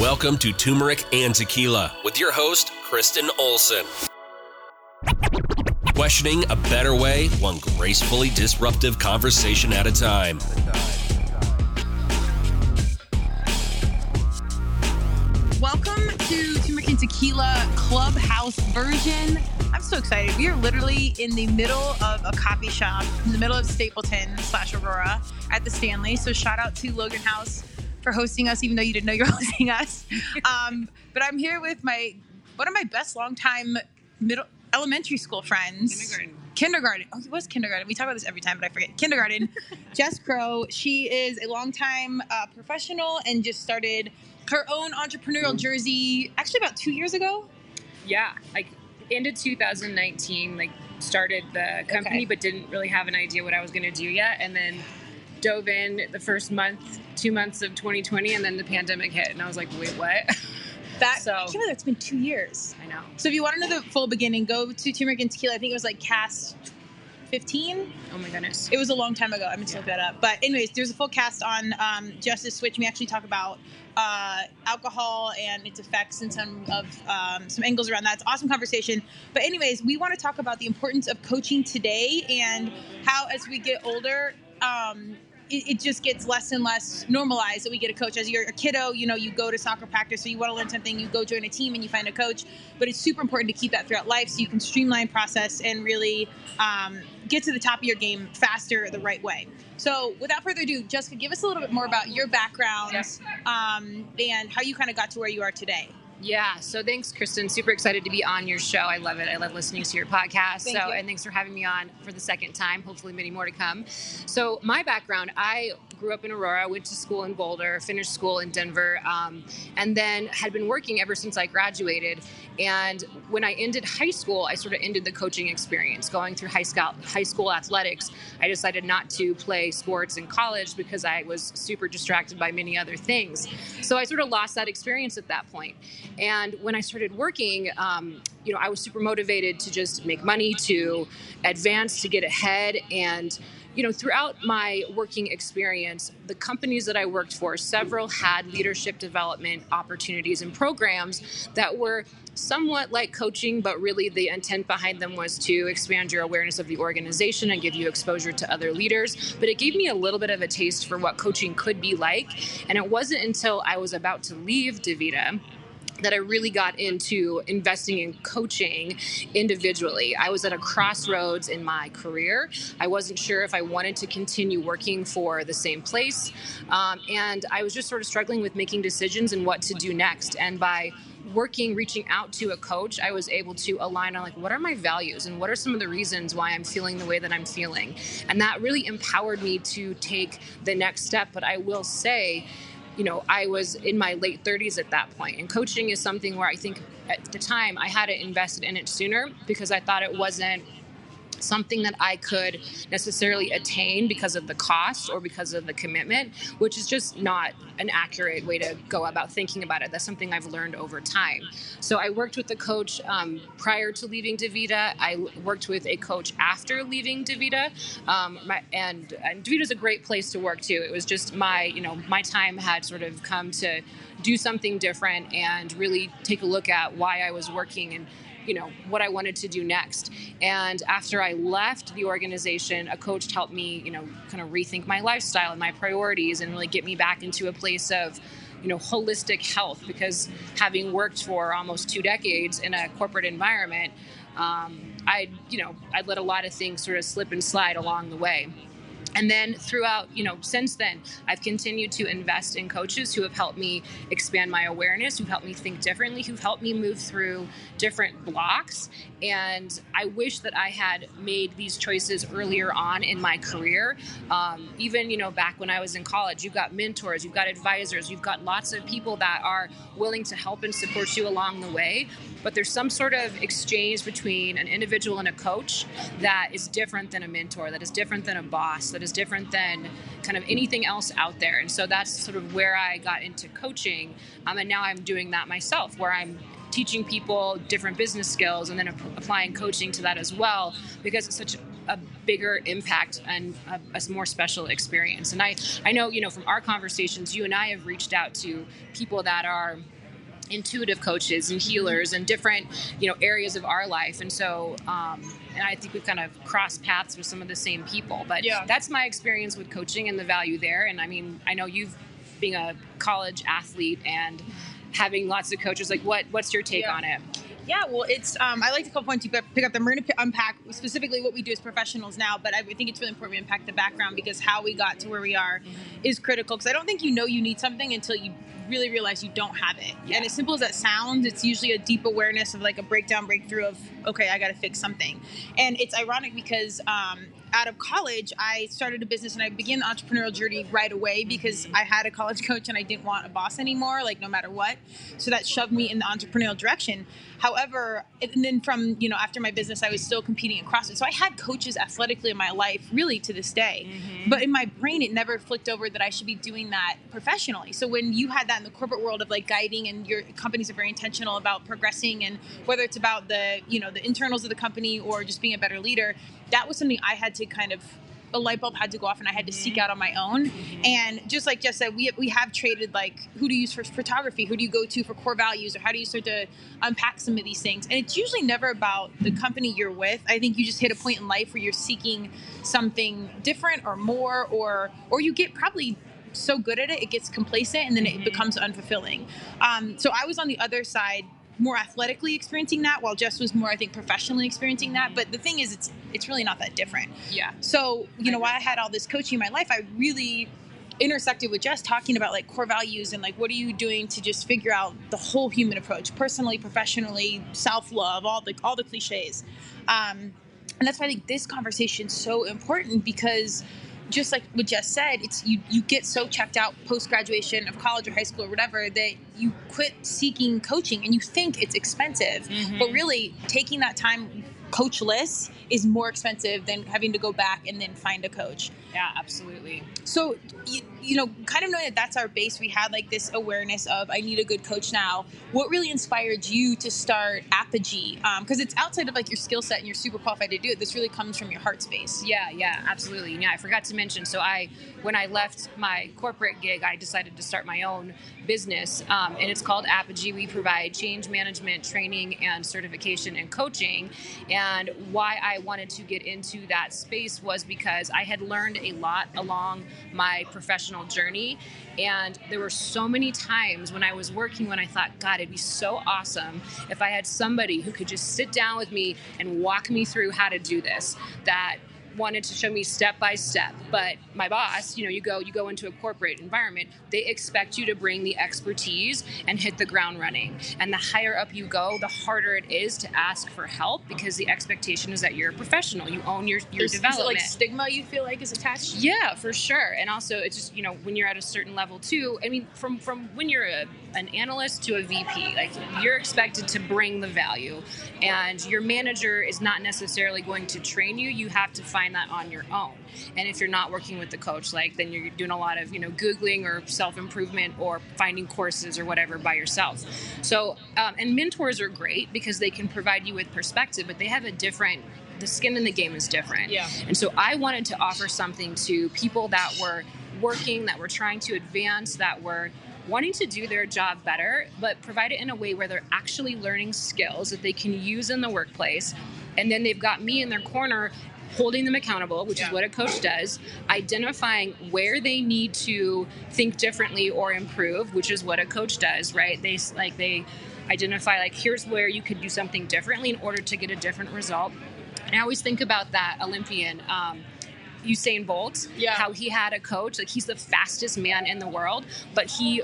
Welcome to Turmeric and Tequila with your host, Kristen Olson. Questioning a better way, one gracefully disruptive conversation at a time. Welcome to Turmeric and Tequila Clubhouse version. I'm so excited. We are literally in the middle of a coffee shop in the middle of Stapleton slash Aurora at the Stanley. So shout out to Logan House for hosting us, even though you didn't know you're hosting us. Um, but I'm here with my one of my best longtime middle elementary school friends. Kindergarten. Kindergarten. Oh, it was kindergarten. We talk about this every time, but I forget. Kindergarten. Jess Crow. She is a longtime uh, professional and just started her own entrepreneurial jersey actually about two years ago. Yeah, like ended 2019, like started the company, Okay. but didn't really have an idea what I was going to do yet, and then dove in the first month, two months of 2020, and then the pandemic hit, and I was like, wait, what? That So- I can't believe that's been two years. I know. So if you want to know the full beginning, go to Turmeric and Tequila. I think it was like cast 15. Oh my goodness. It was a long time ago. I meant to look that up. But anyways, there's a full cast on um, Justice Switch. We actually talk about uh, alcohol and its effects and some of um, some angles around that. It's an awesome conversation. But anyways, we want to talk about the importance of coaching today and how as we get older. Um, it, it just gets less and less normalized that we get a coach. As you're a kiddo, you know, you go to soccer practice or you want to learn something, you go join a team and you find a coach. But it's super important to keep that throughout life so you can streamline process and really um, get to the top of your game faster the right way. So, without further ado, Jessica, give us a little bit more about your background um, and how you kind of got to where you are today. Yeah. So thanks, Kristen. Super excited to be on your show. I love it. I love listening to your podcast. Thank so, you. and thanks for having me on for the second time. Hopefully, many more to come. So, my background: I grew up in Aurora, went to school in Boulder, finished school in Denver, um, and then had been working ever since I graduated. And when I ended high school, I sort of ended the coaching experience. Going through high school high school athletics, I decided not to play sports in college because I was super distracted by many other things. So I sort of lost that experience at that point. And when I started working, um, you know, I was super motivated to just make money, to advance, to get ahead, and you know, throughout my working experience, the companies that I worked for, several had leadership development opportunities and programs that were somewhat like coaching, but really the intent behind them was to expand your awareness of the organization and give you exposure to other leaders. But it gave me a little bit of a taste for what coaching could be like. And it wasn't until I was about to leave DaVita that I really got into investing in coaching individually. I was at a crossroads in my career. I wasn't sure if I wanted to continue working for the same place. Um, and I was just sort of struggling with making decisions and what to do next. And by working reaching out to a coach i was able to align on like what are my values and what are some of the reasons why i'm feeling the way that i'm feeling and that really empowered me to take the next step but i will say you know, I was in my late 30s at that point, and coaching is something where I think at the time I had to invested in it sooner because I thought it wasn't something that I could necessarily attain because of the cost or because of the commitment, which is just not an accurate way to go about thinking about it. That's something I've learned over time. So I worked with a coach um, prior to leaving DaVita. I worked with a coach after leaving DaVita, um, and, DaVita is a great place to work too. It was just my, you know, my time had sort of come to do something different and really take a look at why I was working and you know what I wanted to do next. And after I left the organization, a coach helped me, you know, kind of rethink my lifestyle and my priorities, and really get me back into a place of you know holistic health because having worked for almost two decades in a corporate environment um, i you know i'd let a lot of things sort of slip and slide along the way and then throughout you know since then i've continued to invest in coaches who have helped me expand my awareness who've helped me think differently who've helped me move through different blocks. And i wish that i had made these choices earlier on in my career. Um, even you know back when i was in college you've got mentors you've got advisors you've got lots of people that are willing to help and support you along the way. But there's some sort of exchange between an individual and a coach that is different than a mentor that is different than a boss that is different than kind of anything else out there and so that's sort of where i got into coaching um, and now i'm doing that myself where i'm teaching people different business skills and then ap- applying coaching to that as well because it's such a bigger impact and a, a, more special experience. And I, I know, you know, from our conversations, you and I have reached out to people that are intuitive coaches and healers and different, you know, areas of our life. And so, um, and I think we've kind of crossed paths with some of the same people. But yeah. that's my experience with coaching and the value there. And I mean, I know you've being a college athlete and having lots of coaches. Like, what what's your take yeah. on it? Yeah, well, it's um, I like to call points you pick up. We're going to unpack specifically what we do as professionals now, but I think it's really important we unpack the background because how we got to where we are mm-hmm. is critical. Because I don't think you know you need something until you really realize you don't have it. Yeah. And as simple as that sounds, it's usually a deep awareness of like a breakdown, breakthrough of okay, I got to fix something. And it's ironic because um, out of college, I started a business and I began the entrepreneurial journey right away because I had a college coach and I didn't want a boss anymore, like no matter what. So that shoved me in the entrepreneurial direction. However, and then from you know after my business, I was still competing in CrossFit. So I had coaches athletically in my life, really to this day. Mm-hmm. But in my brain, it never flicked over that I should be doing that professionally. So when you had that in the corporate world of like guiding, and your companies are very intentional about progressing, and whether it's about the you know the internals of the company or just being a better leader, that was something I had to kind of a light bulb had to go off and I had to seek mm-hmm. out on my own. Mm-hmm. And just like Jess said, we, we have traded like who to use for photography, who do you go to for core values, or how do you start to unpack some of these things. And it's usually never about the company you're with. I think you just hit a point in life where you're seeking something different or more, or or you get probably so good at it, it gets complacent and then it mm-hmm. becomes unfulfilling. Um, so I was on the other side more athletically experiencing that while Jess was more I think professionally experiencing that. But the thing is it's it's really not that different. Yeah. So you know while I had all this coaching in my life I really intersected with Jess talking about like core values and like what are you doing to just figure out the whole human approach personally professionally self-love all the all the cliches. Um, and that's why I think this conversation is so important because just like what Jess said, it's you you get so checked out post graduation of college or high school or whatever that you quit seeking coaching and you think it's expensive. Mm-hmm. But really taking that time coachless is more expensive than having to go back and then find a coach. Yeah, absolutely. So, you, you know, kind of knowing that that's our base, we had like this awareness of I need a good coach now. What really inspired you to start Apogy? Because um, it's outside of like your skill set and you're super qualified to do it. This really comes from your heart space. Yeah, yeah, absolutely. Yeah, I forgot to mention. So I, when I left my corporate gig, I decided to start my own business, um, and it's called Apogy. We provide change management training and certification and coaching. And why I wanted to get into that space was because I had learned a lot along my professional journey. And there were so many times when I was working when I thought, God, it'd be so awesome if I had somebody who could just sit down with me and walk me through how to do this. That wanted to show me step by step but my boss you know you go you go into a corporate environment they expect you to bring the expertise and hit the ground running. And the higher up you go the harder it is to ask for help because the expectation is that you're a professional. You own your your is, development is like stigma you feel like is attached? Yeah for sure. And also it's just you know when you're at a certain level too i mean from from when you're a, an analyst to a vp like you're expected to bring the value and your manager is not necessarily going to train you you have to find that on your own. And if you're not working with the coach, like then you're doing a lot of you know googling or self improvement or finding courses or whatever by yourself. So um, and mentors are great because they can provide you with perspective, but they have a different the skin in the game is different. Yeah. And so I wanted to offer something to people that were working, that were trying to advance, that were wanting to do their job better, but provide it in a way where they're actually learning skills that they can use in the workplace. And then they've got me in their corner holding them accountable, which yeah. is what a coach does, identifying where they need to think differently or improve, which is what a coach does, right? They like they identify like here's where you could do something differently in order to get a different result. And I always think about that Olympian. Um, Usain Bolt, yeah. how he had a coach, like he's the fastest man in the world, but he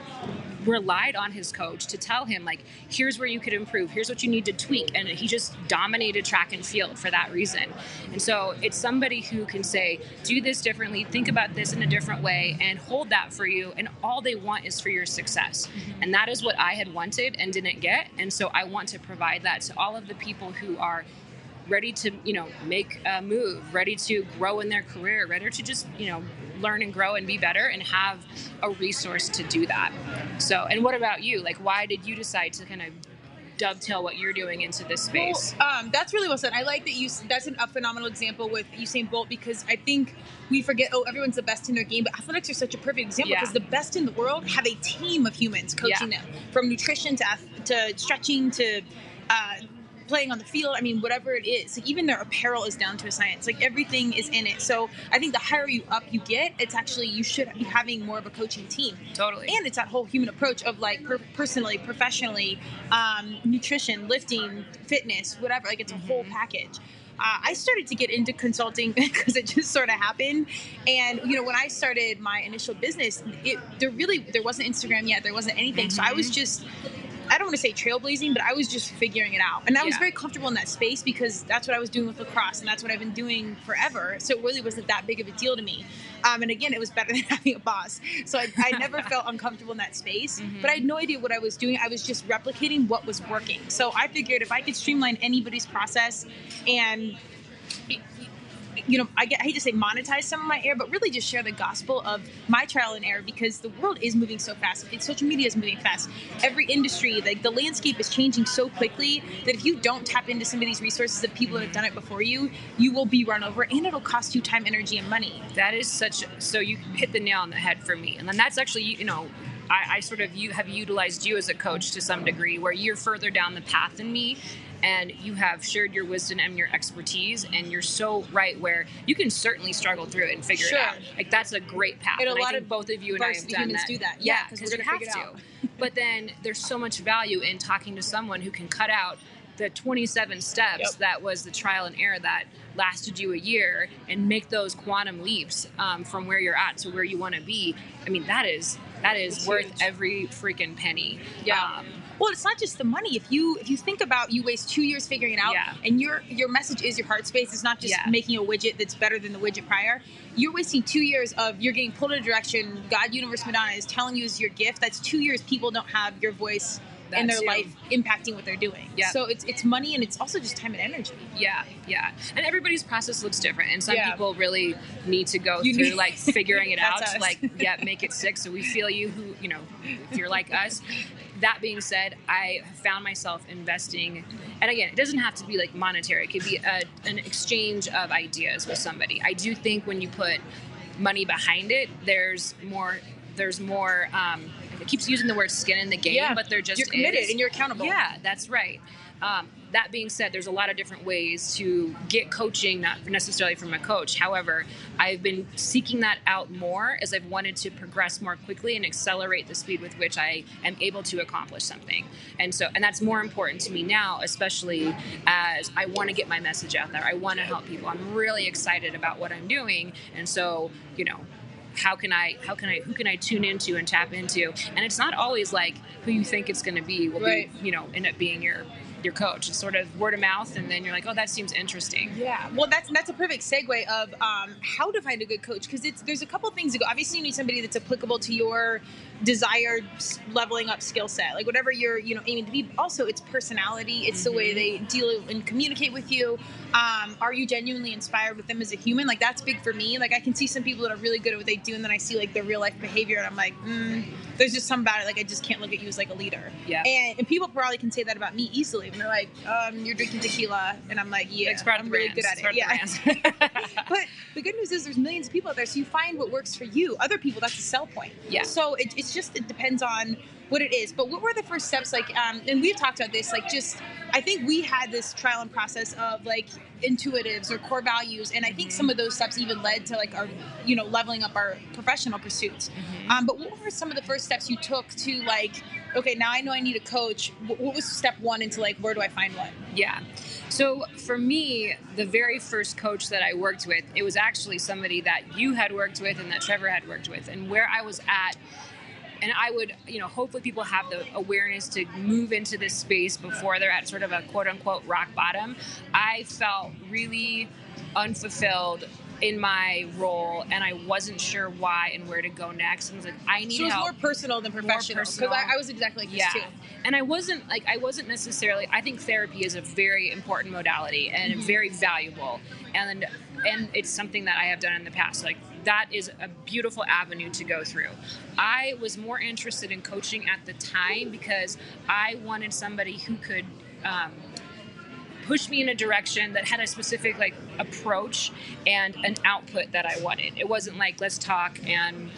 relied on his coach to tell him like here's where you could improve here's what you need to tweak and he just dominated track and field for that reason and so it's somebody who can say do this differently think about this in a different way and hold that for you and all they want is for your success mm-hmm. and that is what i had wanted and didn't get and so i want to provide that to all of the people who are ready to you know make a move ready to grow in their career ready to just you know learn and grow and be better and have a resource to do that so and what about you like why did you decide to kind of dovetail what you're doing into this space. Well, um, that's really well said. I like that you. That's an, a phenomenal example with Usain Bolt because I think we forget. Oh, everyone's the best in their game, but athletics are such a perfect example Yeah. because the best in the world have a team of humans coaching Yeah. them, from nutrition to to stretching to. Uh, playing on the field i mean whatever it is like even their apparel is down to a science like everything is in it. So i think the higher you up you get it's actually you should be having more of a coaching team. Totally. and it's that whole human approach of like per- personally professionally um, nutrition lifting fitness whatever like it's a whole package. Uh, i started to get into consulting because it just sort of happened. And you know when i started my initial business it there really there wasn't instagram yet there wasn't anything. So i was just I don't want to say trailblazing, but I was just figuring it out. And I was very comfortable in that space because that's what I was doing with lacrosse and that's what I've been doing forever. So it really wasn't that big of a deal to me. Um, and again, it was better than having a boss. So I, I never felt uncomfortable in that space, but I had no idea what I was doing. I was just replicating what was working. So I figured if I could streamline anybody's process and you know, I, get, I hate to say monetize some of my air, but really just share the gospel of my trial and error because the world is moving so fast. It's, social media is moving fast. Every industry, like the landscape is changing so quickly that if you don't tap into some of these resources of people that have done it before you, you will be run over and it'll cost you time, energy, and money. That is such. So you hit the nail on the head for me, and then that's actually you know. I, I sort of you have utilized you as a coach to some degree, where you're further down the path than me, and you have shared your wisdom and your expertise, and you're so right where you can certainly struggle through it and figure Sure. it out. Like that's a great path. And a I lot of both of you and I have done humans that. do that. Yeah, Yeah, 'cause because we're gonna have to. but then there's so much value in talking to someone who can cut out the 27 steps Yep. that was the trial and error that lasted you a year and make those quantum leaps um, from where you're at to where you want to be i mean that is that is It's worth huge. every freaking penny Yeah. um, Well, it's not just the money. If you if you think about you waste two years figuring it out, Yeah. and your your message is your heart space. It's not just Yeah. making a widget that's better than the widget prior. You're wasting two years of you're getting pulled in a direction. God, Universe, Madonna is telling you is your gift. That's two years people don't have your voice in their too. life impacting what they're doing. Yeah. So it's it's money and it's also just time and energy. yeah yeah and everybody's process looks different and some Yeah. people really need to go You through need- like figuring it out us. like yeah make it stick so we feel you who you know if you're like us that being said i have found myself investing and again it doesn't have to be like monetary it could be a, an exchange of ideas with somebody i do think when you put money behind it there's more there's more um it keeps using the word skin in the game but they're just you're committed is. and you're accountable. Yeah, that's right. Um, that being said, there's a lot of different ways to get coaching, not necessarily from a coach. However, I've been seeking that out more as I've wanted to progress more quickly and accelerate the speed with which I am able to accomplish something. And so, and that's more important to me now, especially as I want to get my message out there. I want to help people. I'm really excited about what I'm doing. And so, you know, how can I how can I who can I tune into and tap into? And it's not always like who you think it's going to be will Right. be you know end up being your your coach. It's sort of word of mouth, and then you're like, oh, that seems interesting. Yeah, well, that's that's a perfect segue of um, how to find a good coach because it's there's a couple things to go. Obviously, you need somebody that's applicable to your desired leveling up skill set, like whatever you're you know aiming to be. Also, it's personality. It's the way they deal and communicate with you. Um, are you genuinely inspired with them as a human? Like that's big for me. Like I can see some people that are really good at what they do, and then I see like their real life behavior, and I'm like, mm, there's just something about it. Like I just can't look at you as like a leader. Yeah. And, and people probably can say that about me easily. And they're like, um, you're drinking tequila, and I'm like, yeah, It's I'm really good at It's it. Yeah. but the good news is there's millions of people out there, so you find what works for you. Other people, that's a sell point. Yeah. So it, it's just it depends on what it is. But what were the first steps like? Um, and we've talked about this. Like, just I think we had this trial and process of like intuitives or core values, and I think some of those steps even led to like our you know leveling up our professional pursuits. Um, but what were some of the first steps you took to like? Okay, now I know I need a coach. What was step one into like where do I find one? Yeah. So for me, the very first coach that I worked with, it was actually somebody that you had worked with and that Trevor had worked with. And where I was at, and I would, you know, hopefully people have the awareness to move into this space before they're at sort of a quote unquote rock bottom. I felt really unfulfilled in my role and I wasn't sure why and where to go next. And I was like, I need So it was help. more personal than professional. Because personal. I, I was exactly like this too. and i wasn't like i wasn't necessarily i think therapy is a very important modality and Mm-hmm. very valuable and and it's something that i have done in the past like that is a beautiful avenue to go through. I was more interested in coaching at the time because I wanted somebody who could. Um, push me in a direction that had a specific like approach and an output that I wanted. It wasn't like let's talk and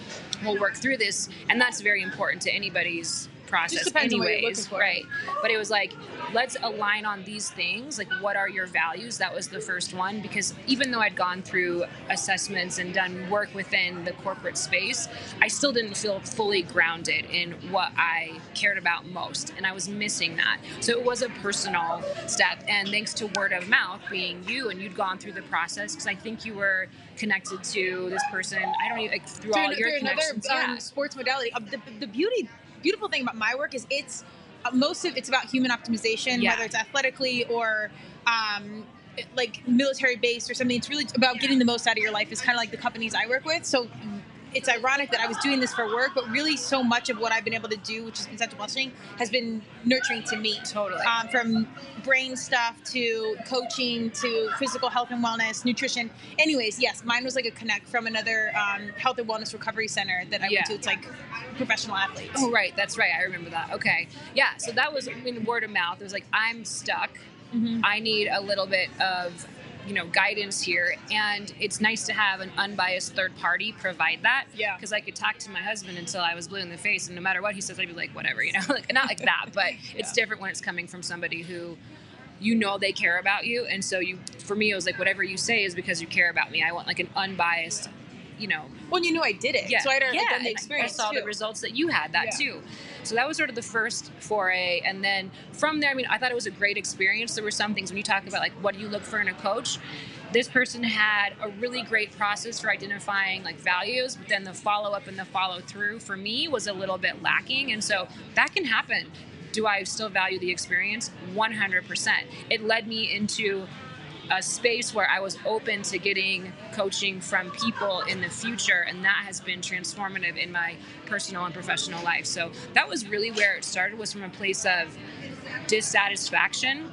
we'll work through this, and that's very important to anybody's process anyways. right. But it was like let's align on these things like what are your values? That was the first one because even though i'd gone through assessments and done work within the corporate space i still didn't feel fully grounded in what i cared about most and i was missing that. So it was a personal step and thanks to word of mouth being you and you'd gone through the process because i think you were connected to this person i don't even like through, through all your through connections. Another, um, sports modality. Uh, the, the beauty beautiful thing about my work is it's uh, most of it's about human optimization, yeah. whether it's athletically or um, like military based or something. It's really about getting the most out of your life. Is kind of like the companies I work with. So it's ironic that I was doing this for work, but really so much of what I've been able to do, which has been a blessing, has been nurturing to me. Totally. Um, from brain stuff to coaching to physical health and wellness, nutrition. Anyways, yes, mine was like a connect from another um, health and wellness recovery center that I yeah. went to. It's like professional athletes. Oh, right. That's right. I remember that. Okay. Yeah. So that was in word of mouth. It was like, I'm stuck. Mm-hmm. I need a little bit of you know guidance here and it's nice to have an unbiased third party provide that. Yeah. Because i could talk to my husband until i was blue in the face and no matter what he says i'd be like whatever you know? Like not like that but yeah. it's different when it's coming from somebody who you know they care about you and so you for me it was like whatever you say is because you care about me. I want like an unbiased you know. Well, you knew I did it, yeah. so I'd already yeah, done the experience. I saw too. the results that you had that yeah. too. So that was sort of the first foray, and then from there, I mean, I thought it was a great experience. There were some things when you talk about like what do you look for in a coach. This person had a really great process for identifying like values, but then the follow up and the follow through for me was a little bit lacking, and so that can happen do I still value the experience? 100%. It led me into a space where I was open to getting coaching from people in the future, and that has been transformative in my personal and professional life. So that was really where it started. Was from a place of dissatisfaction.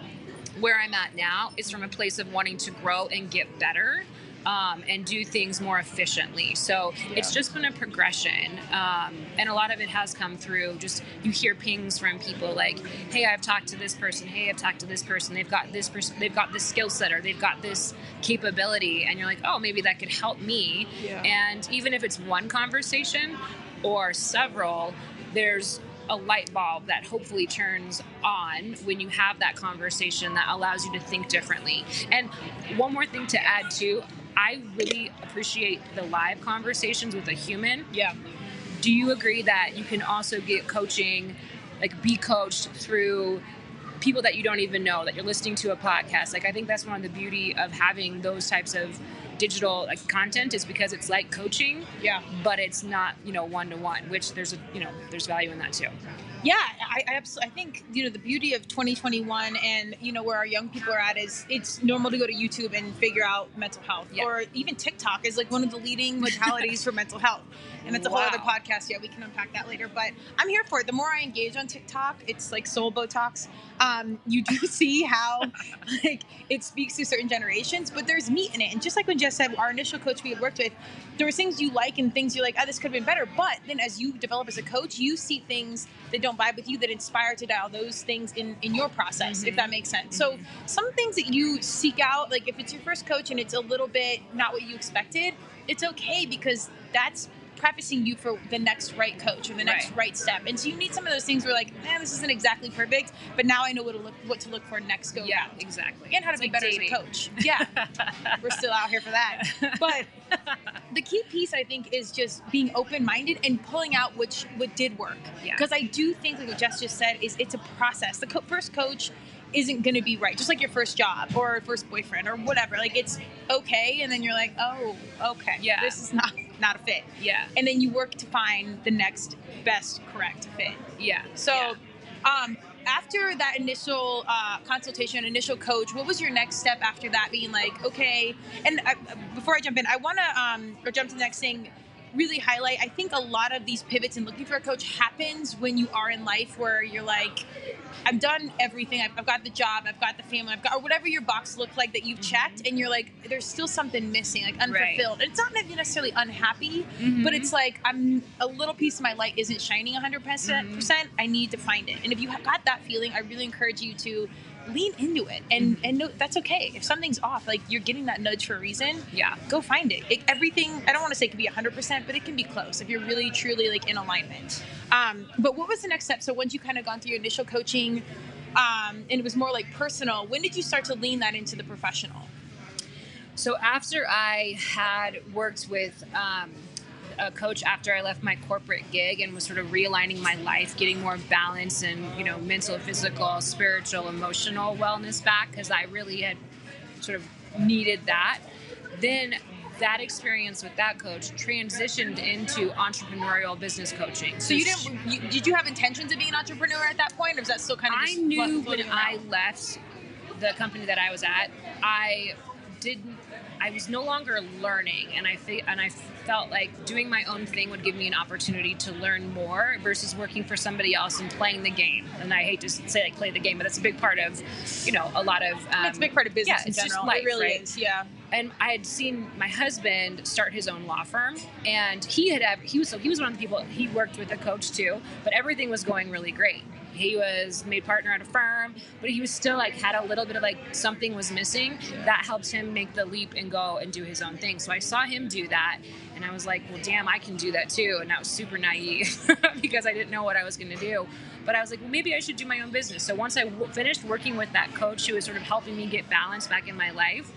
Where I'm at now is from a place of wanting to grow and get better um, and do things more efficiently. So yeah. it's just been a progression, um, and a lot of it has come through. Just you hear pings from people like, "Hey, I've talked to this person. Hey, I've talked to this person. They've got this person. They've got this skill set, or they've got this capability," and you're like, "Oh, maybe that could help me." Yeah. And even if it's one conversation or several, there's a light bulb that hopefully turns on when you have that conversation that allows you to think differently. And one more thing to add to, I really appreciate the live conversations with a human. Yeah. Do you agree that you can also get coaching, like be coached through people that you don't even know that you're listening to a podcast? Like I think that's one of the beauty of having those types of digital like, content is because it's like coaching. Yeah. But it's not you know one to one, which there's a you know there's value in that too. Yeah, I, I absolutely. I think you know the beauty of 2021 and you know where our young people are at is it's normal to go to YouTube and figure out mental health, yeah. or even TikTok is like one of the leading modalities for mental health, and it's a wow. whole other podcast. Yeah, we can unpack that later. But I'm here for it. The more I engage on TikTok, it's like soul Botox. Um, you do see how like it speaks to certain generations, but there's meat in it. And just like when Jess said, our initial coach we had worked with, there were things you like and things you're like, oh, this could have been better. But then as you develop as a coach, you see things that don't vibe with you that inspire to dial those things in in your process, mm-hmm. if that makes sense. Mm-hmm. So some things that you seek out, like if it's your first coach and it's a little bit not what you expected, it's okay because that's prefacing you for the next right coach or the next right. right, step. And so you need some of those things where like, man, this isn't exactly perfect, but now I know what to look what to look for next go. Yeah, exactly. And how to it's be like better dating. as a coach. Yeah, we're still out here for that. But the key piece I think is just being open minded and pulling out which what did work. Because yeah. I do think like what Jess just said is it's a process. The co- first coach isn't going to be right. Just like your first job or first boyfriend or whatever. Like it's okay, and then you're like, oh, okay, yeah, this is not not a fit. Yeah, and then you work to find the next best correct fit. Yeah. So, yeah. um, after that initial uh, consultation, initial coach, what was your next step after that? Being like, okay, and I, before I jump in, I want to um, or jump to the next thing really highlight. I think a lot of these pivots and looking for a coach happens when you are in life where you're like, I've done everything. I've, I've got the job. I've got the family. I've got or whatever your box looked like that you've Mm-hmm. checked, and you're like, there's still something missing, like unfulfilled. And it's not necessarily unhappy, Mhm. but it's like I'm a little piece of my light isn't shining 100 percent. Mhm. percent I need to find it. And if you have got that feeling, I really encourage you to lean into it and and know that's okay. If something's off, like you're getting that nudge for a reason, Yeah. go find it. it everything I don't want to say it can be 100%, but it can be close if you're really truly like in alignment. Um, but what was the next step? So once you kind of gone through your initial coaching um, and it was more like personal, when did you start to lean that into the professional? So after I had worked with um, a coach after I left my corporate gig and was sort of realigning my life, getting more balance and you know mental, physical, spiritual, emotional wellness back because I really had sort of needed that. Then that experience with that coach transitioned into entrepreneurial business coaching. So you didn't? You, did you have intentions of being an entrepreneur at that point, or was that still kind of? I knew when I left the company that I was at, I didn't. I was no longer learning, and I fe- and I felt like doing my own thing would give me an opportunity to learn more versus working for somebody else and playing the game. And I hate to say like play the game, but that's a big part of, you know, a lot of. Um, That's a big part of business yeah, in it's just general. life, it really right? is. Yeah. and I had seen my husband start his own law firm, and he had he was so he was one of the people he worked with a coach too, but everything was going really great. He was made partner at a firm, but he was still like had a little bit of like something was missing. That helped him make the leap and go and do his own thing. So I saw him do that, and I was like, well, damn, I can do that too. And I was super naive because I didn't know what I was going to do. But I was like, well, maybe I should do my own business. So once I w- finished working with that coach who was sort of helping me get balance back in my life,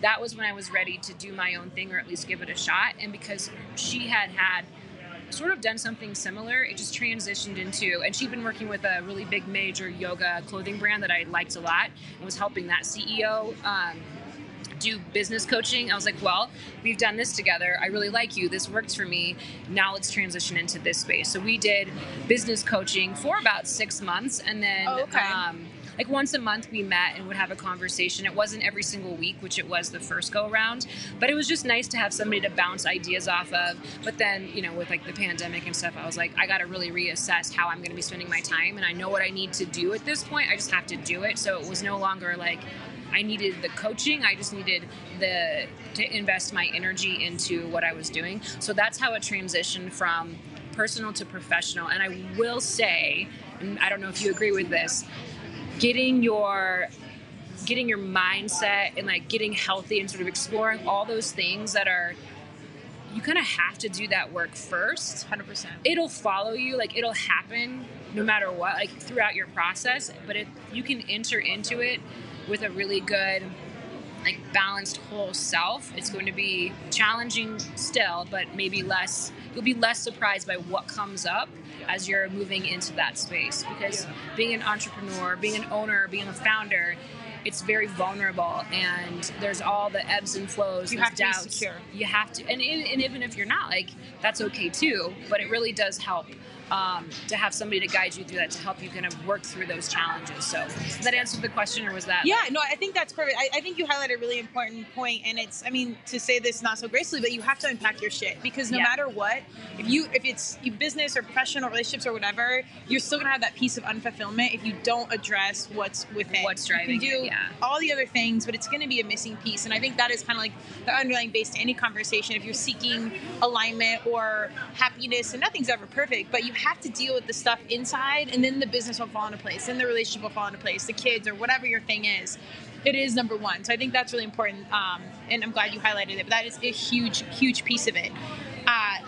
that was when I was ready to do my own thing or at least give it a shot. And because she had had sort of done something similar, it just transitioned into, and she'd been working with a really big major yoga clothing brand that I liked a lot and was helping that CEO. Um, do business coaching. I was like, well, we've done this together. I really like you. This works for me. Now let's transition into this space. So we did business coaching for about six months, and then Oh, okay. um, like once a month we met and would have a conversation. It wasn't every single week, which it was the first go around, but it was just nice to have somebody to bounce ideas off of. But then, you know, with like the pandemic and stuff, I was like, I got to really reassess how I'm going to be spending my time, and I know what I need to do at this point. I just have to do it. So it was no longer like I needed the coaching. I just needed the to invest my energy into what I was doing. So that's how it transitioned from personal to professional. And I will say, and I don't know if you agree with this, getting your getting your mindset and like getting healthy and sort of exploring all those things that are you kind of have to do that work first 100%. it'll follow you like it'll happen no matter what like throughout your process but if you can enter into it with a really good like balanced whole self it's going to be challenging still but maybe less you'll be less surprised by what comes up as you're moving into that space because being an entrepreneur being an owner being a founder it's very vulnerable and there's all the ebbs and flows You have to be doubts. secure. you have to and, and and even if you're not like that's okay too but it really does help um, to have somebody to guide you through that to help you kind of work through those challenges so does that answer the question or was that Yeah, no, I think that's perfect. I, I think you highlight a really important point, and it's, I mean, to say this not so gracefully, but you have to unpack your shit because no Yeah. matter what, if you, if it's you business or professional relationships or whatever, you're still gonna have that piece of unfulfillment if you don't address what's within. What's You driving can do it, yeah. all the other things, but it's gonna be a missing piece, and I think that is kind of like the underlying base to any conversation. If you're seeking alignment or happiness, and nothing's ever perfect, but you have to deal with the stuff inside, and then the business will fall into place, then the relationship will fall into place, the kids or whatever your thing is. It is number one. So I think that's really important, um, and I'm glad you highlighted it. But that is a huge, huge piece of it. Uh,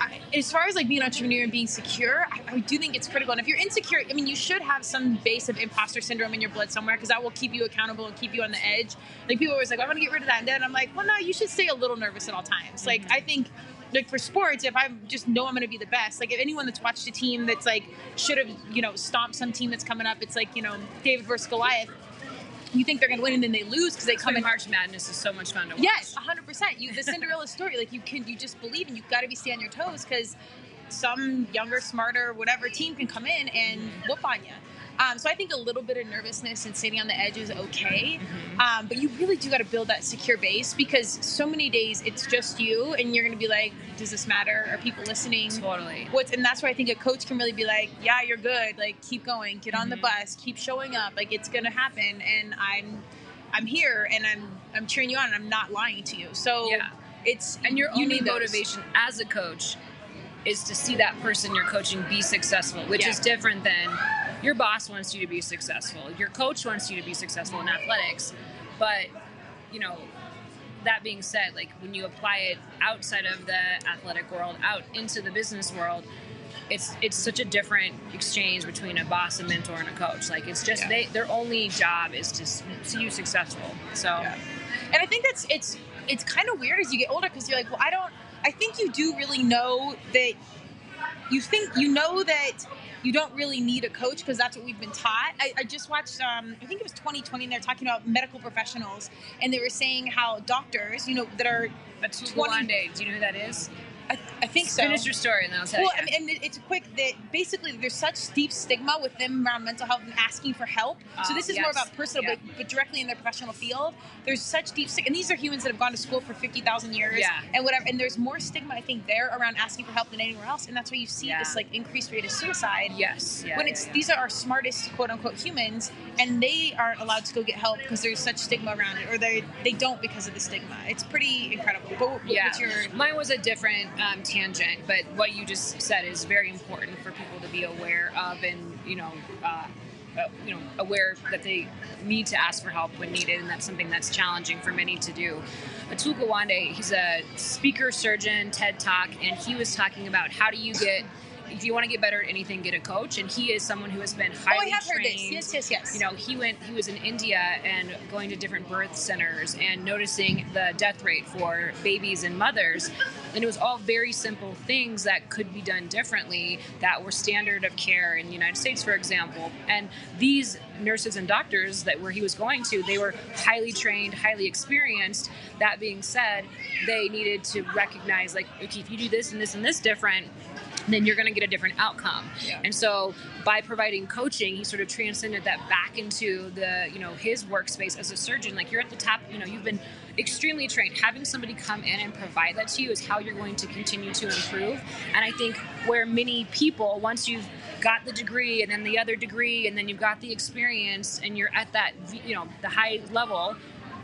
I- as far as like being an entrepreneur and being secure, I, I do think it's critical. And if you're insecure, I mean, you should have some base of imposter syndrome in your blood somewhere because that will keep you accountable and keep you on the edge. Like people are always like, I want to get rid of that, and then I'm like, well, no, you should stay a little nervous at all times. Like I think. Like for sports, if I just know I'm going to be the best, like if anyone that's watched a team that's like should have, you know, stomped some team that's coming up, it's like you know David versus Goliath. You think they're going to win and then they lose because they come in March Madness is so much fun to watch. Yes, hundred percent. You the Cinderella story, like you can you just believe and you've got to be stay on your toes because some younger, smarter, whatever team can come in and whoop on you. Um, so I think a little bit of nervousness and sitting on the edge is okay, Mm-hmm. um, but you really do got to build that secure base because so many days it's just you, and you're going to be like, "Does this matter? Are people listening?" Totally. What's and that's where I think a coach can really be like, "Yeah, you're good. Like, keep going. Get on the Mhm. bus. Keep showing up. Like, it's going to happen." And I'm, I'm here, and I'm, I'm cheering you on, and I'm not lying to you. So Yeah. it's And your you only motivation as a coach is to see that person you're coaching be successful, which Yeah. is different than your boss wants you to be successful, your coach wants you to be successful in athletics. But, you know, that being said, like when you apply it outside of the athletic world, out into the business world, it's it's such a different exchange between a boss, a mentor, and a coach. Like it's just Yeah. they their only job is to see you successful. So Yeah. And I think that's it's it's kind of weird as you get older because you're like, well, I don't. I think you do really know that you think you know that you don't really need a coach because that's what we've been taught. I, I just watched, um, I think it was 2020, and they're talking about medical professionals, and they were saying how doctors, you know, that are, Atul 20 Gawande, do you know who that is? I, I think so. Finish your story and then I'll tell Well, you. I mean, and it- it's quick that basically there's such deep stigma with them around mental health and asking for help. so Oh, this is more about personal, Yeah. but, but directly in their professional field. There's such deep stigma, and these are humans that have gone to school for fifty thousand years, Yeah. and whatever. And there's more stigma, I think, there around asking for help than anywhere else, and that's why you see Yeah. this like increased rate of suicide. yes. When it's these are our smartest quote unquote humans, and they aren't allowed to go get help because there's such stigma around it, or they they don't because of the stigma. It's pretty incredible. But yeah. what's your Mine was a different um, tangent, but what you just said is very important for people to be aware of, and you know, uh, uh, you know, aware that they need to ask for help when needed, and that's something that's challenging for many to do. Atul Gawande, he's a speaker, surgeon, TED Talk, and he was talking about how do you get. If you want to get better at anything, get a coach. And he is someone who has been Oh, highly I have heard trained. this. Yes, yes, yes. you know he went he was in india and going to different birth centers and noticing the death rate for babies and mothers and it was all very simple things that could be done differently that were standard of care in the united states for example and these nurses and doctors that where he was going to they were highly trained highly experienced that being said they needed to recognize like okay if you do this and this and this different then you're going to get a different outcome. Yeah. And so by providing coaching, he sort of transcended that back into the, you know, his workspace as a surgeon. Like you're at the top, you know, you've been extremely trained. Having somebody come in and provide that to you is how you're going to continue to improve. And I think where many people, once you've got the degree and then the other degree and then you've got the experience and you're at that, you know, the high level,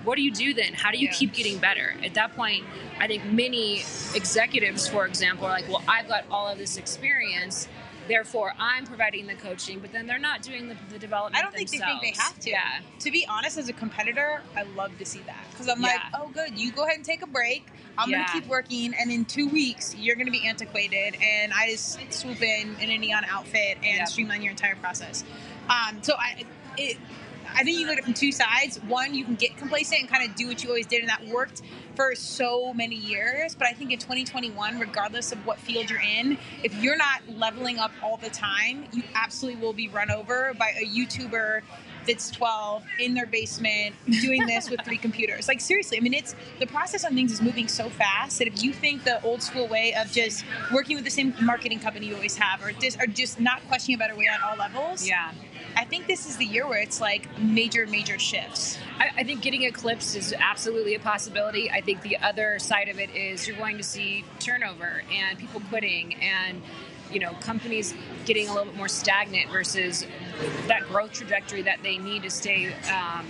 what do you do then? How do you Yeah. keep getting better? At that point, I think many executives, for example, are like, well, I've got all of this experience, therefore I'm providing the coaching, but then they're not doing the, the development. I don't think they think they have to. Yeah. To be honest, as a competitor, I love to see that because I'm like, oh, good. You go ahead and take a break. I'm Yeah. gonna keep working, and in two weeks, you're gonna be antiquated, and I just swoop in in a neon outfit and Yep. streamline your entire process. Um, so I, it, I think you look at it from two sides. One, you can get complacent and kind of do what you always did, and that worked for so many years. But I think in 2021, regardless of what field you're in, if you're not leveling up all the time, you absolutely will be run over by a YouTuber that's 12 in their basement doing this with three computers. Like seriously, I mean, it's the process on things is moving so fast that if you think the old school way of just working with the same marketing company you always have, or just or just not questioning a better way on all levels, Yeah. I think this is the year where it's like major, major shifts. I, I think getting eclipsed is absolutely a possibility. I think the other side of it is you're going to see turnover and people quitting and you know companies getting a little bit more stagnant versus that growth trajectory that they need to stay um,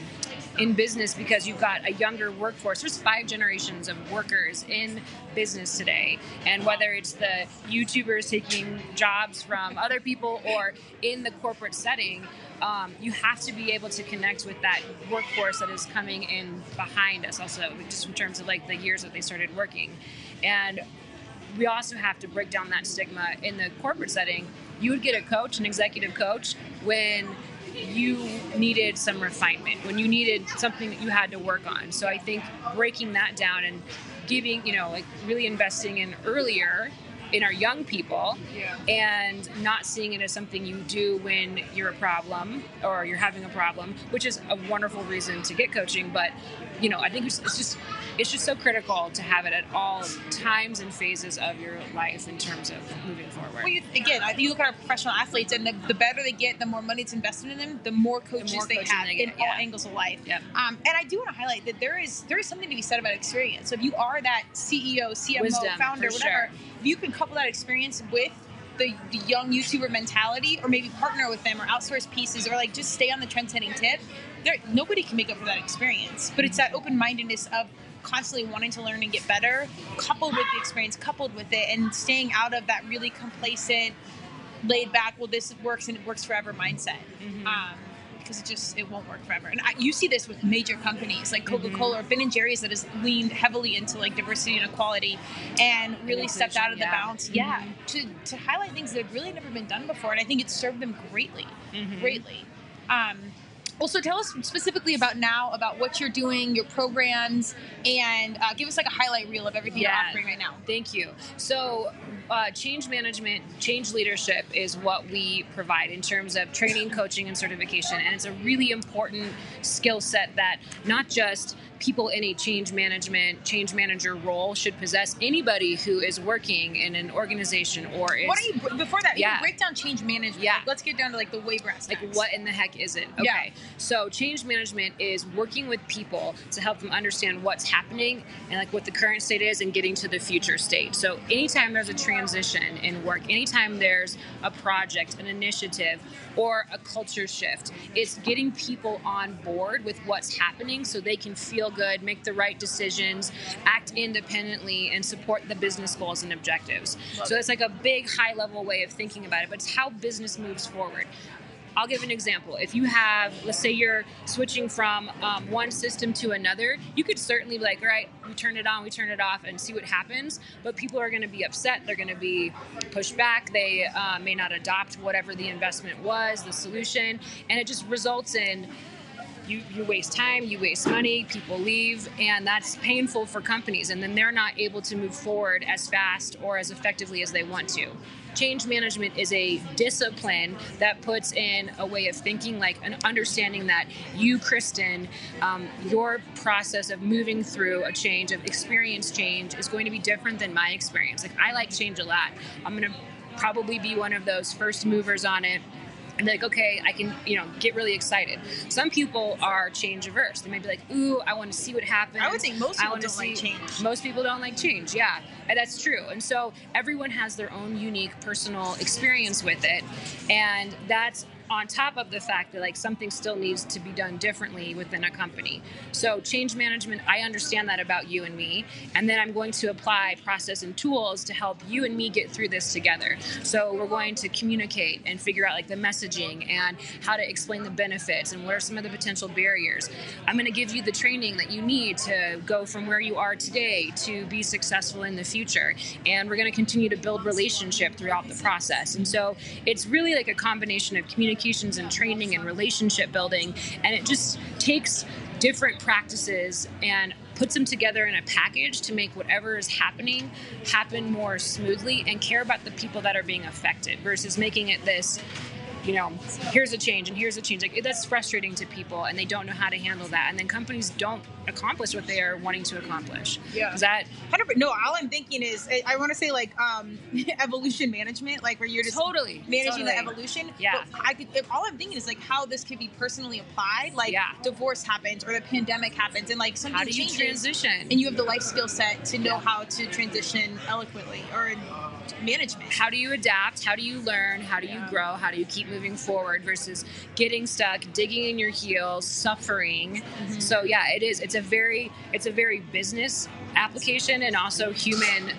in business because you've got a younger workforce. There's five generations of workers in business today, and whether it's the YouTubers taking jobs from other people or in the corporate setting, um, you have to be able to connect with that workforce that is coming in behind us. Also, just in terms of like the years that they started working, and we also have to break down that stigma in the corporate setting. You would get a coach, an executive coach, when you needed some refinement, when you needed something that you had to work on. So I think breaking that down and giving, you know, like really investing in earlier in our young people Yeah. and not seeing it as something you do when you're a problem or you're having a problem, which is a wonderful reason to get coaching. But you know, I think it's it's just it's just so critical to have it at all times and phases of your life in terms of moving forward. Well, you, again, I- you look at our professional athletes, and the, the better they get, the more money it's invested in them, the more coaches more they have they get, in all angles of life. Yep. Um, and I do want to highlight that there is there is something to be said about experience. So if you are that CEO, CMO, Wisdom, founder, whatever, sure. if you can couple that experience with the, the young YouTuber mentality, or maybe partner with them, or outsource pieces, or like just stay on the trend-setting tip, there nobody can make up for that experience. But it's that open-mindedness of constantly wanting to learn and get better, coupled with the experience, coupled with it, and staying out of that really complacent, laid back. Well, this works and it works forever mindset. Um, because it just it won't work forever. And I, you see this with major companies like mm-hmm. Coca Cola or Ben and Jerry's that has leaned heavily into like diversity and equality, and really stepped out of the yeah. bounds. Mm-hmm. Yeah, to to highlight things that have really never been done before, and I think it's served them greatly, mm-hmm. greatly. Um, also, tell us specifically about now, about what you're doing, your programs, and uh, give us like a highlight reel of everything you're offering right now. Thank you. So, uh, change management, change leadership is what we provide in terms of training, coaching, and certification. And it's a really important skill set that not just people in a change management, change manager role should possess. Anybody who is working in an organization or is What are you before that? Yeah. You break down change management. Yeah. Like, let's get down to like the way brass. like what in the heck is it okay Yeah. so change management is working with people to help them understand what's happening and like what the current state is and getting to the future state so anytime there's a transition in work anytime there's a project an initiative or a culture shift it's getting people on board with what's happening so they can feel good make the right decisions act independently and support the business goals and objectives so it's like a big high level way of thinking about it but it's how business moves forward I'll give an example. If you have, let's say you're switching from um, one system to another, you could certainly be like, all right, we turn it on, we turn it off, and see what happens. But people are going to be upset. They're going to be pushed back. They uh, may not adopt whatever the investment was, the solution, and it just results in you, you waste time, you waste money, people leave, and that's painful for companies. And then they're not able to move forward as fast or as effectively as they want to. Change management is a discipline that puts in a way of thinking, like an understanding that you, Kristen, um, your process of moving through a change, of experience change, is going to be different than my experience. Like, I like change a lot. I'm going to probably be one of those first movers on it like, okay, I can, you know, get really excited. Some people are change averse. They may be like, ooh, I want to see what happens. I would think most people don't like change. Most people don't like change, yeah. And that's true. And so everyone has their own unique personal experience with it. And that's on top of the fact that like something still needs to be done differently within a company. So change management, I understand that about you and me, and then I'm going to apply process and tools to help you and me get through this together. So we're going to communicate and figure out like the messaging and how to explain the benefits and what are some of the potential barriers. I'm going to give you the training that you need to go from where you are today to be successful in the future. And we're going to continue to build relationship throughout the process. And so it's really like a combination of and training and relationship building. And it just takes different practices and puts them together in a package to make whatever is happening happen more smoothly and care about the people that are being affected versus making it this you know, here's a change and here's a change. Like that's frustrating to people, and they don't know how to handle that. And then companies don't accomplish what they are wanting to accomplish. Yeah. Is that Hundred percent. No, all I'm thinking is I, I want to say like um, evolution management, like where you're just totally managing the evolution. Yeah. But I could. If all I'm thinking is like how this could be personally applied. Like Yeah. divorce happens or the pandemic happens, and like something How do you changes, transition? and you have the life skill set to know Yeah. how to transition eloquently or in management. how do you adapt? How do you learn? How do you Yeah. grow? How do you keep moving forward versus getting stuck, digging in your heels, suffering? Mm-hmm. So yeah, it is. It's a very it's a very business application and also human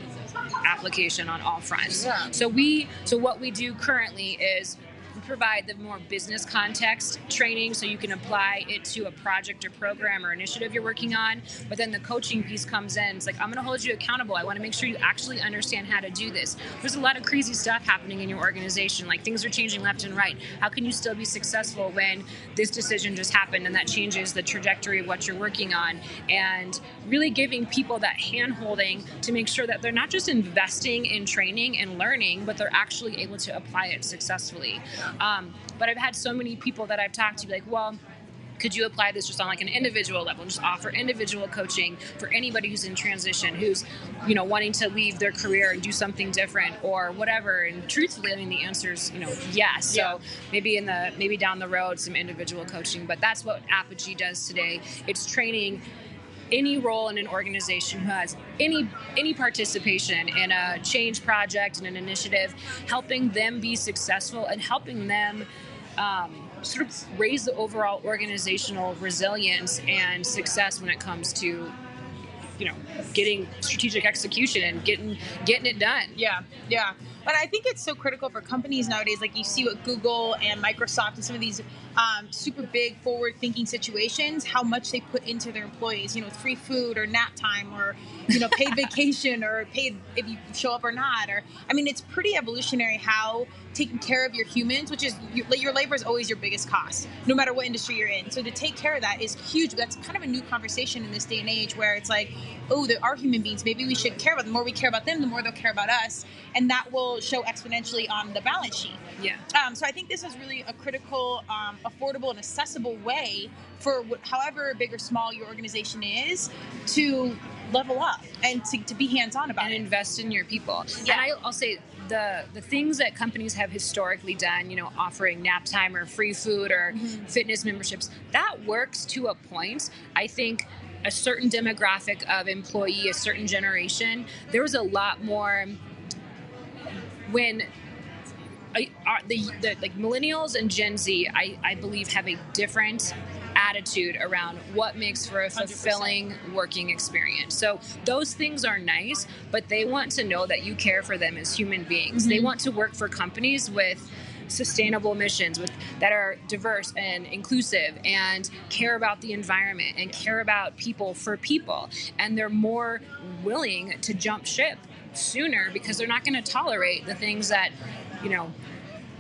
application on all fronts. Yeah. So we so what we do currently is provide the more business context training so you can apply it to a project or program or initiative you're working on. But then the coaching piece comes in. It's like, I'm going to hold you accountable. I want to make sure you actually understand how to do this. There's a lot of crazy stuff happening in your organization. Like things are changing left and right. How can you still be successful when this decision just happened and that changes the trajectory of what you're working on? And really giving people that hand holding to make sure that they're not just investing in training and learning, but they're actually able to apply it successfully. Um, but I've had so many people that I've talked to be like, well, could you apply this just on like an individual level? Just offer individual coaching for anybody who's in transition who's you know wanting to leave their career and do something different or whatever. And truthfully i mean the answer is you know yes. Yeah. so maybe in the maybe down the road some individual coaching. But that's what Apogy does today. It's training any role in an organization who has any any participation in a change project and an initiative, helping them be successful and helping them um, sort of raise the overall organizational resilience and success when it comes to you know getting strategic execution and getting getting it done yeah yeah but I think it's so critical for companies nowadays. Like you see what Google and Microsoft and some of these um, super big forward thinking situations, how much they put into their employees, you know, free food or nap time or, you know, paid vacation or paid if you show up or not. Or, I mean, it's pretty evolutionary how taking care of your humans, which is your, your labor is always your biggest cost, no matter what industry you're in. So to take care of that is huge. That's kind of a new conversation in this day and age where it's like, oh, there are human beings. Maybe we should care about them. The more we care about them, the more they'll care about us. And that will show exponentially on the balance sheet. Yeah. Um, so I think this is really a critical, um, affordable, and accessible way for wh- however big or small your organization is to level up and to, to be hands on about and it. invest in your people. Yeah. And I, I'll say the the things that companies have historically done, you know, offering nap time or free food or mm-hmm. fitness memberships, that works to a point. I think a certain demographic of employee, a certain generation, there was a lot more when the, the like millennials and Gen Z, I, I believe, have a different attitude around what makes for a fulfilling 100%. working experience. So those things are nice, but they want to know that you care for them as human beings. Mm-hmm. They want to work for companies with sustainable missions with that are diverse and inclusive and care about the environment and care about people for people and they're more willing to jump ship sooner because they're not going to tolerate the things that you know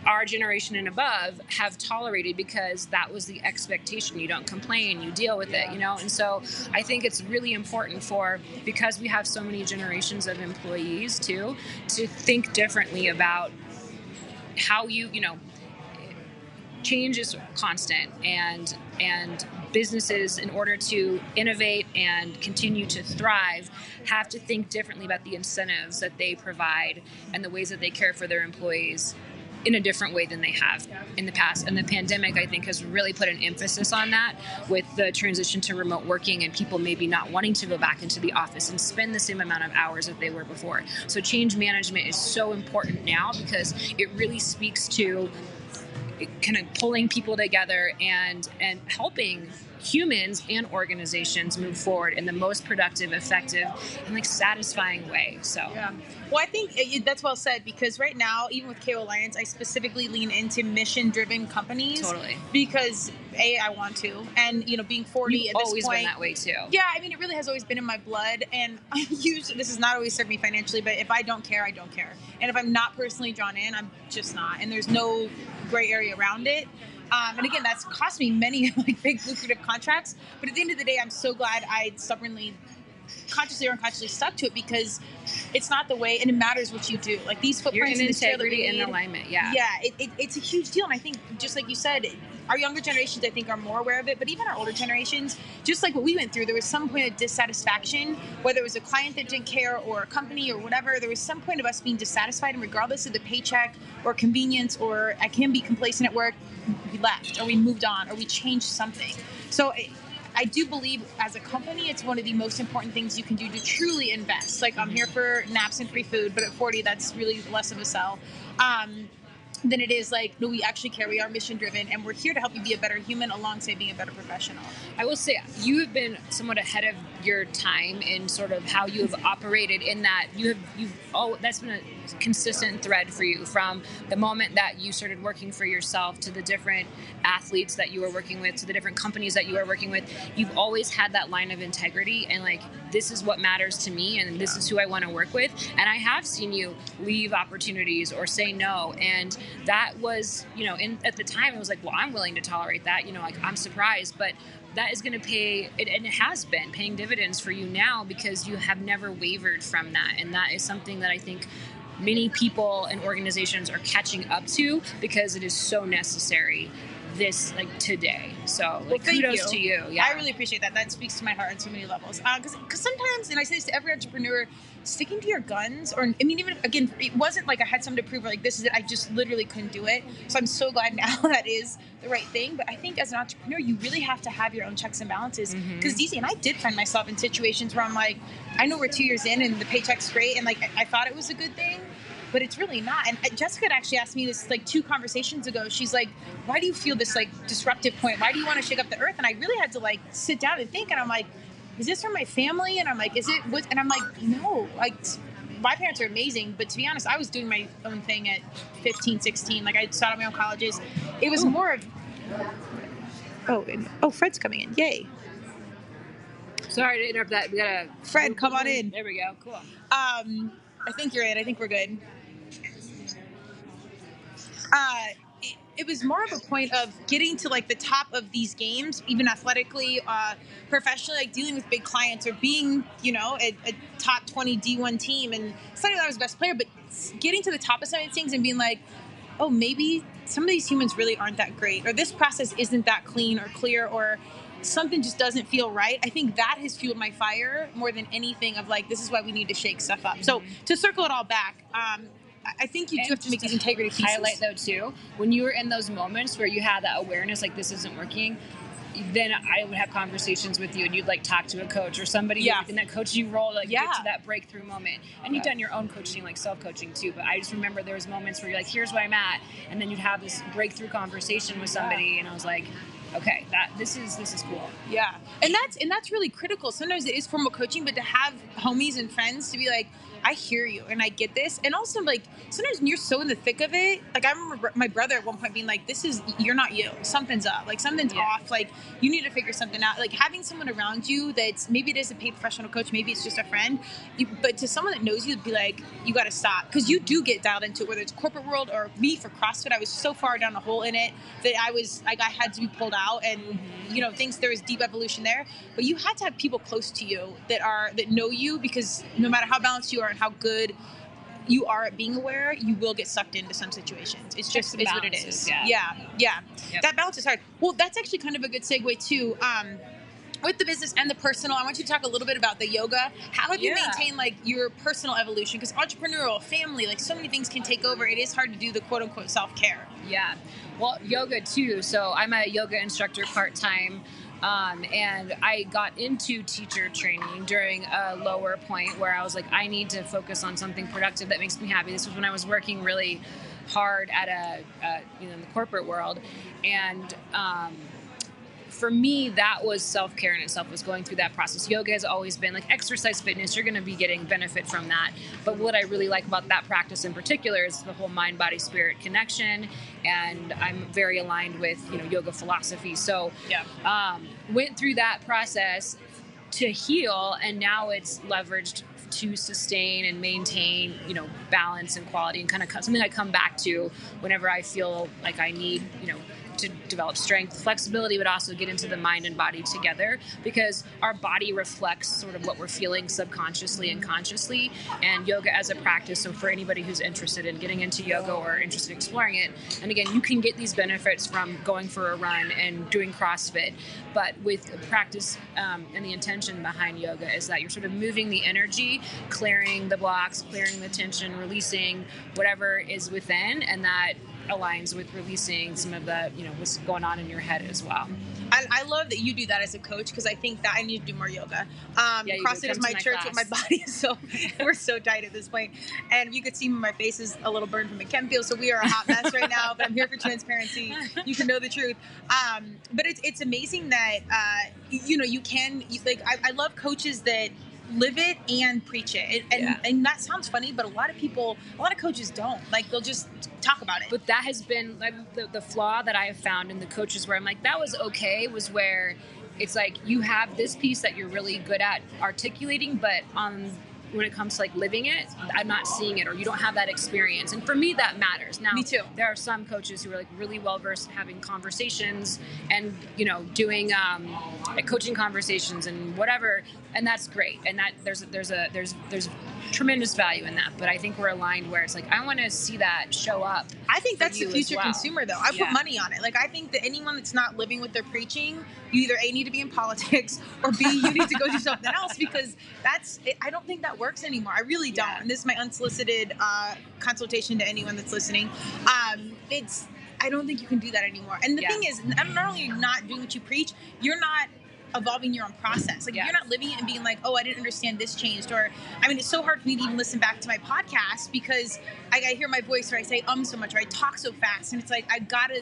our generation and above have tolerated because that was the expectation. You don't complain, you deal with yeah. it, you know? And so I think it's really important for, because we have so many generations of employees too, to think differently about how you, you know, change is constant and and businesses in order to innovate and continue to thrive have to think differently about the incentives that they provide and the ways that they care for their employees in a different way than they have in the past. And the pandemic, I think, has really put an emphasis on that with the transition to remote working and people maybe not wanting to go back into the office and spend the same amount of hours that they were before. So, change management is so important now because it really speaks to kind of pulling people together and and helping humans and organizations move forward in the most productive, effective, and like satisfying way. So, yeah. Well, I think uh, it, that's well said because right now, even with KO Alliance, I specifically lean into mission-driven companies. Totally. Because a, I want to, and you know, being 40 You've at this always point, been that way too. Yeah, I mean, it really has always been in my blood, and I usually this has not always served me financially, but if I don't care, I don't care, and if I'm not personally drawn in, I'm just not, and there's no gray area around it. Um, and again, that's cost me many like big lucrative contracts. But at the end of the day, I'm so glad I stubbornly, consciously or unconsciously stuck to it because it's not the way, and it matters what you do. Like these footprints in and integrity and alignment. Yeah, yeah, it, it, it's a huge deal. And I think just like you said, our younger generations, I think, are more aware of it. But even our older generations, just like what we went through, there was some point of dissatisfaction, whether it was a client that didn't care or a company or whatever. There was some point of us being dissatisfied, and regardless of the paycheck or convenience, or I can be complacent at work we left or we moved on or we changed something. So I do believe as a company, it's one of the most important things you can do to truly invest. Like I'm here for naps and free food, but at 40, that's really less of a sell. Um, than it is like no we actually care. We are mission driven and we're here to help you be a better human alongside being a better professional. I will say you have been somewhat ahead of your time in sort of how you have operated in that you have you've oh that's been a consistent thread for you from the moment that you started working for yourself to the different athletes that you were working with to the different companies that you were working with. You've always had that line of integrity and like this is what matters to me and this is who I want to work with. And I have seen you leave opportunities or say no and that was you know in at the time it was like well I'm willing to tolerate that you know like I'm surprised but that is going to pay it, and it has been paying dividends for you now because you have never wavered from that and that is something that i think many people and organizations are catching up to because it is so necessary this like today so like thank kudos you. to you yeah I really appreciate that. That speaks to my heart on so many levels. Uh because sometimes, and I say this to every entrepreneur, sticking to your guns, or I mean, even again, it wasn't like I had something to prove, or like this is it. I just literally couldn't do it. So I'm so glad now that is the right thing. But I think as an entrepreneur, you really have to have your own checks and balances. Mm-hmm. Because DC and I did find myself in situations where I'm like, I know we're two years in and the paycheck's great, and like I, I thought it was a good thing. But it's really not. And uh, Jessica had actually asked me this like two conversations ago. She's like, "Why do you feel this like disruptive point? Why do you want to shake up the earth?" And I really had to like sit down and think. And I'm like, is this from my family? And I'm like, is it what? And I'm like, no, like my parents are amazing, but to be honest, I was doing my own thing at 15, 16. Like I started my own colleges. It was more of, oh, and, oh, Fred's coming in. Yay. sorry to interrupt that we got a Fred, come on in. there we go cool Um, I think you're in. I think we're good. Uh, it, was more of a point of getting to like the top of these games, even athletically, uh, professionally, like dealing with big clients or being, you know, a, a top 20 D1 team. And not that I was the best player, but getting to the top of some of these things and being like, oh, maybe some of these humans really aren't that great, or this process isn't that clean or clear, or something just doesn't feel right. I think that has fueled my fire more than anything of like, this is why we need to shake stuff up. So to circle it all back, um, I- think you do And have to make these integrity pieces. highlight though too when you were in those moments where you had that awareness like this isn't working then I would have conversations with you, and you'd like talk to a coach or somebody Yeah. in that coaching role, like Yeah. get to that breakthrough moment. And you've done your own coaching, like self coaching too. But I just remember there was moments where you're like, "Here's where I'm at," and then you'd have this breakthrough conversation with somebody, and I was like, "Okay, that this is this is cool." Yeah, and that's and that's really critical. Sometimes it is formal coaching, but to have homies and friends to be like, I hear you and I get this, and also like sometimes when you're so in the thick of it, like I remember my brother at one point being like, "This is you're not you. Something's up. Like something's Yeah. off. Like you need to figure something out. Like having someone around you that's maybe it is a paid professional coach, maybe it's just a friend, you, but to someone that knows you, be like, you got to stop because you do get dialed into it, whether it's corporate world or me for CrossFit. I was so far down the hole in it that I was like I had to be pulled out, and mm-hmm. you know things there was deep evolution there. But you had to have people close to you that are that know you because no matter how balanced you are and how good you are at being aware, you will get sucked into some situations. It's just it's what it is. yeah. yeah, yeah. Yep. That balance is hard. Well, that's actually kind of a good segue too. Um, with the business and the personal, I want you to talk a little bit about the yoga. How have you Yeah. maintained like your personal evolution? Because entrepreneurial, family, like so many things can take over. It is hard to do the quote unquote self care. Yeah. Well, yoga too. So I'm a yoga instructor part time. Um, and I got into teacher training during a lower point where I was like, I need to focus on something productive that makes me happy. This was when I was working really hard at a, a you know, in the corporate world. And, um, for me, that was self care in itself, was going through that process. Yoga has always been like exercise fitness, you're going to be getting benefit from that. But what I really like about that practice in particular is the whole mind body spirit connection. And I'm very aligned with, you know, yoga philosophy. So, Yeah. um, went through that process to heal, and now it's leveraged to sustain and maintain, you know, balance and quality, and kind of something I come back to whenever I feel like I need, you know, to develop strength, flexibility, but also get into the mind and body together because our body reflects sort of what we're feeling subconsciously and consciously. And yoga as a practice, so for anybody who's interested in getting into yoga or interested in exploring it, and again, you can get these benefits from going for a run and doing CrossFit, but with practice um, and the intention behind yoga is that you're sort of moving the energy, clearing the blocks, clearing the tension, releasing whatever is within, and that aligns with releasing some of the you know what's going on in your head as well. I, I love that you do that as a coach because I think that I need to do more yoga. Um, Yeah, CrossFit is my my church, but my body is so we're so tight at this point. And you could see my face is a little burned from a chem peel, so we are a hot mess right now. But I'm here for transparency. You can know the truth. Um, but it's it's amazing that uh, you know you can you, like I, I love coaches that live it and preach it. And, and, Yeah. and that sounds funny but a lot of people a lot of coaches don't. Like they'll just talk about it. But that has been like the, the flaw that I have found in the coaches where I'm like, that was okay, was where it's like you have this piece that you're really good at articulating, but on when it comes to like living it, I'm not seeing it, or you don't have that experience. And for me, that matters. Now, Me too. there are some coaches who are like really well versed in having conversations and you know doing um, like coaching conversations and whatever, and that's great. And that there's there's a there's there's tremendous value in that. But I think we're aligned where it's like I want to see that show up. I think that's the future well. consumer, though. I Yeah. put money on it. Like, I think that anyone that's not living what they're preaching, you either A, need to be in politics, or B, you need to go do something else because that's, it, I don't think that works anymore. I really don't. Yeah. And this is my unsolicited uh, consultation to anyone that's listening. Um, it's, I don't think you can do that anymore. And the Yeah. thing is, not not only are not doing what you preach, you're not evolving your own process. Like Yeah. you're not living it and being like, oh, I didn't understand this changed. Or I mean, it's so hard for me to even listen back to my podcast because I, I hear my voice or I say um so much or I talk so fast, and it's like I gotta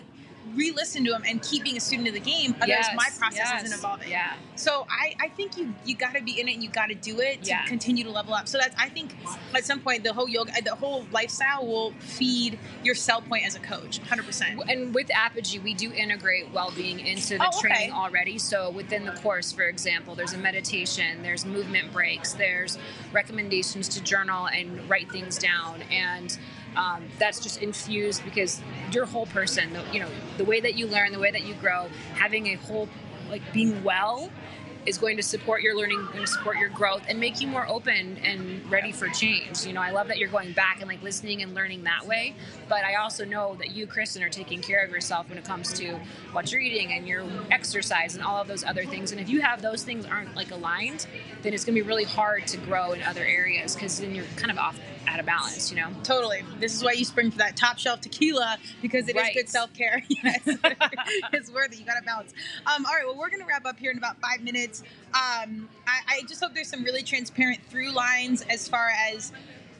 re-listen to them and keep being a student of the game. Otherwise, Yes, my process yes, isn't evolving. Yeah. So I, I think you you got to be in it and you got to do it to Yeah. continue to level up. So that's I think at some point the whole yoga, the whole lifestyle will feed your sell point as a coach, hundred percent. And with Apogy, we do integrate well-being into the Oh, okay. training already. So within the course, for example, there's a meditation, there's movement breaks, there's recommendations to journal and write things down, and um, that's just infused because your whole person, the, you know, the way that you learn, the way that you grow, having a whole, like being well. Is going to support your learning, going to support your growth, and make you more open and ready for change. You know, I love that you're going back and like listening and learning that way. But I also know that you, Kristen, are taking care of yourself when it comes to what you're eating and your exercise and all of those other things. And if you have those things aren't like aligned, then it's going to be really hard to grow in other areas because then you're kind of off out of balance. You know. Totally. This is why you spring for that top shelf tequila because it is Right. good self care. Yes, it's worth it. You got to balance. Um, all right. Well, we're gonna wrap up here in about five minutes. Um, I, I just hope there's some really transparent through lines as far as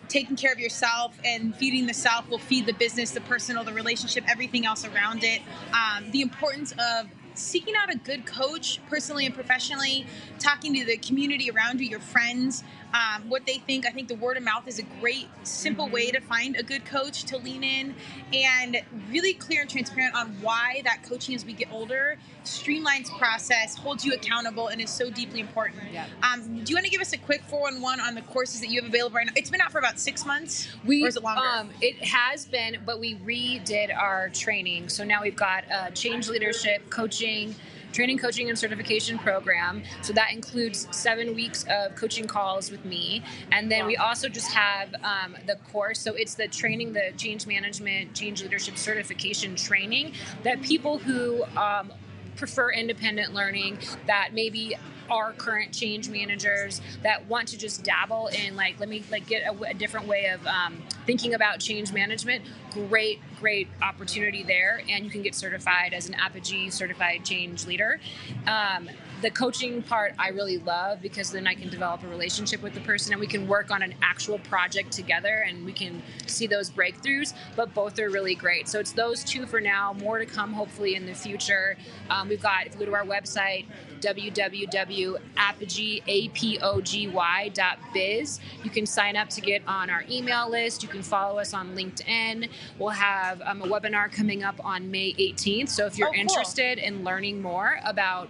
taking care of yourself and feeding the self will feed the business, the personal, the relationship, everything else around it. Um, the importance of seeking out a good coach, personally and professionally, talking to the community around you, your friends, um, what they think. I think the word of mouth is a great, simple way to find a good coach to lean in and really clear and transparent on why that coaching as we get older streamlines process, holds you accountable, and is so deeply important. Yeah. Um, do you want to give us a quick 411 on the courses that you have available right now? It's been out for about six months. We, or is it longer? Um, it has been, but we redid our training. So now we've got a change leadership, coaching, training, coaching, and certification program. So that includes seven weeks of coaching calls with me. And then we also just have um, the course. So it's the training, the change management, change leadership certification training that people who um, prefer independent learning that maybe our current change managers that want to just dabble in like let me like get a, a different way of um, thinking about change management great great opportunity there and you can get certified as an Apogy certified change leader. Um, the coaching part I really love because then I can develop a relationship with the person and we can work on an actual project together and we can see those breakthroughs. But both are really great. So it's those two for now. More to come hopefully in the future. Um, we've got if you go to our website www.apogy.biz. You can sign up to get on our email list. You can follow us on LinkedIn. We'll have um, a webinar coming up on May 18th. So if you're Oh, cool. interested in learning more about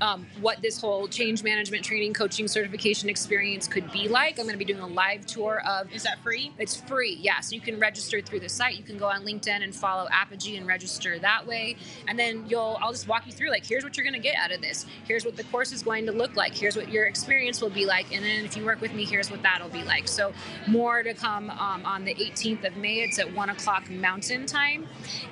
um, what this whole change management training coaching certification experience could be like. I'm going to be doing a live tour of is that free? it's free, yeah. So you can register through the site. You can go on LinkedIn and follow Apogy and register that way. And then you'll, I'll just walk you through like, here's what you're going to get out of this. Here's what the course is going to look like. Here's what your experience will be like. And then if you work with me, here's what that'll be like. So more to come um, on the 18th of May. It's at one o'clock Mountain Time.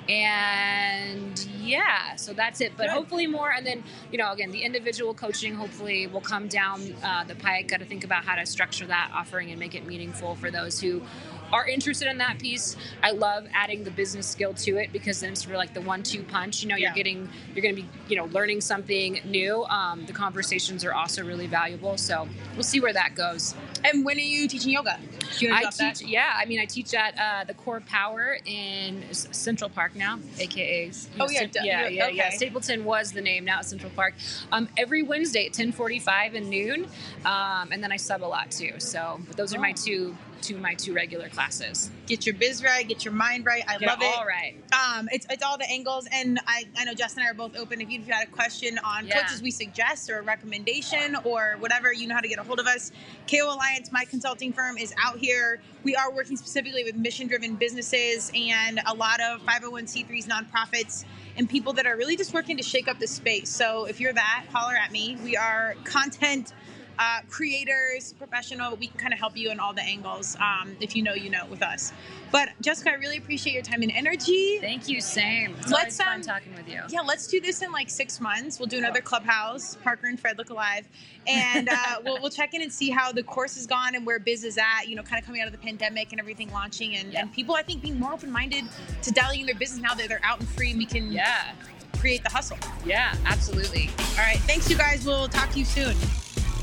And yeah, so that's it. But Good. hopefully more. And then, you know, again, the individual coaching hopefully will come down uh, the pike. Got to think about how to structure that offering and make it meaningful for those who are interested in that piece, I love adding the business skill to it because then it's sort of like the one-two punch. You know, you're getting, you're going to be, you know, learning something new. Um, the conversations are also really valuable. So we'll see where that goes. And when are you teaching yoga? You I drop that? teach, yeah. I mean, I teach at uh, the CorePower in Central Park now, aka know, Oh, yeah, Cent- yeah, yeah, yeah, yeah. Stapleton was the name, now it's Central Park. Um, every Wednesday at ten forty-five and noon, um, and then I sub a lot too. So, but those are my Oh. two, two my two regular classes. Get your biz right, get your mind right. I Get love it. All right. Um, it's it's all the angles, and I, I know Justin and I are both open. If you've got a question on Yeah. coaches we suggest or a recommendation or whatever, you know how to get a hold of us. KO Alliance, my consulting firm, is out here. We are working specifically with mission-driven businesses and a lot of 501c3s, nonprofits, and people that are really just working to shake up the space. So if you're that, holler at me. We are content uh, creators, professional. We can kind of help you in all the angles. Um, if you know, you know, with us. But Jessica, I really appreciate your time and energy. Thank you. Same. It's Let's, always fun um, talking with you. Yeah, let's do this in like six months. We'll do another clubhouse. Parker and Fred look alive, and uh, we'll we'll check in and see how the course has gone and where biz is at. You know, kind of coming out of the pandemic and everything launching, and, Yeah. and people I think being more open minded to dialing in their business now that they're out and free. and We can Yeah. create the hustle. Yeah. Absolutely. All right, thanks you guys. We'll talk to you soon.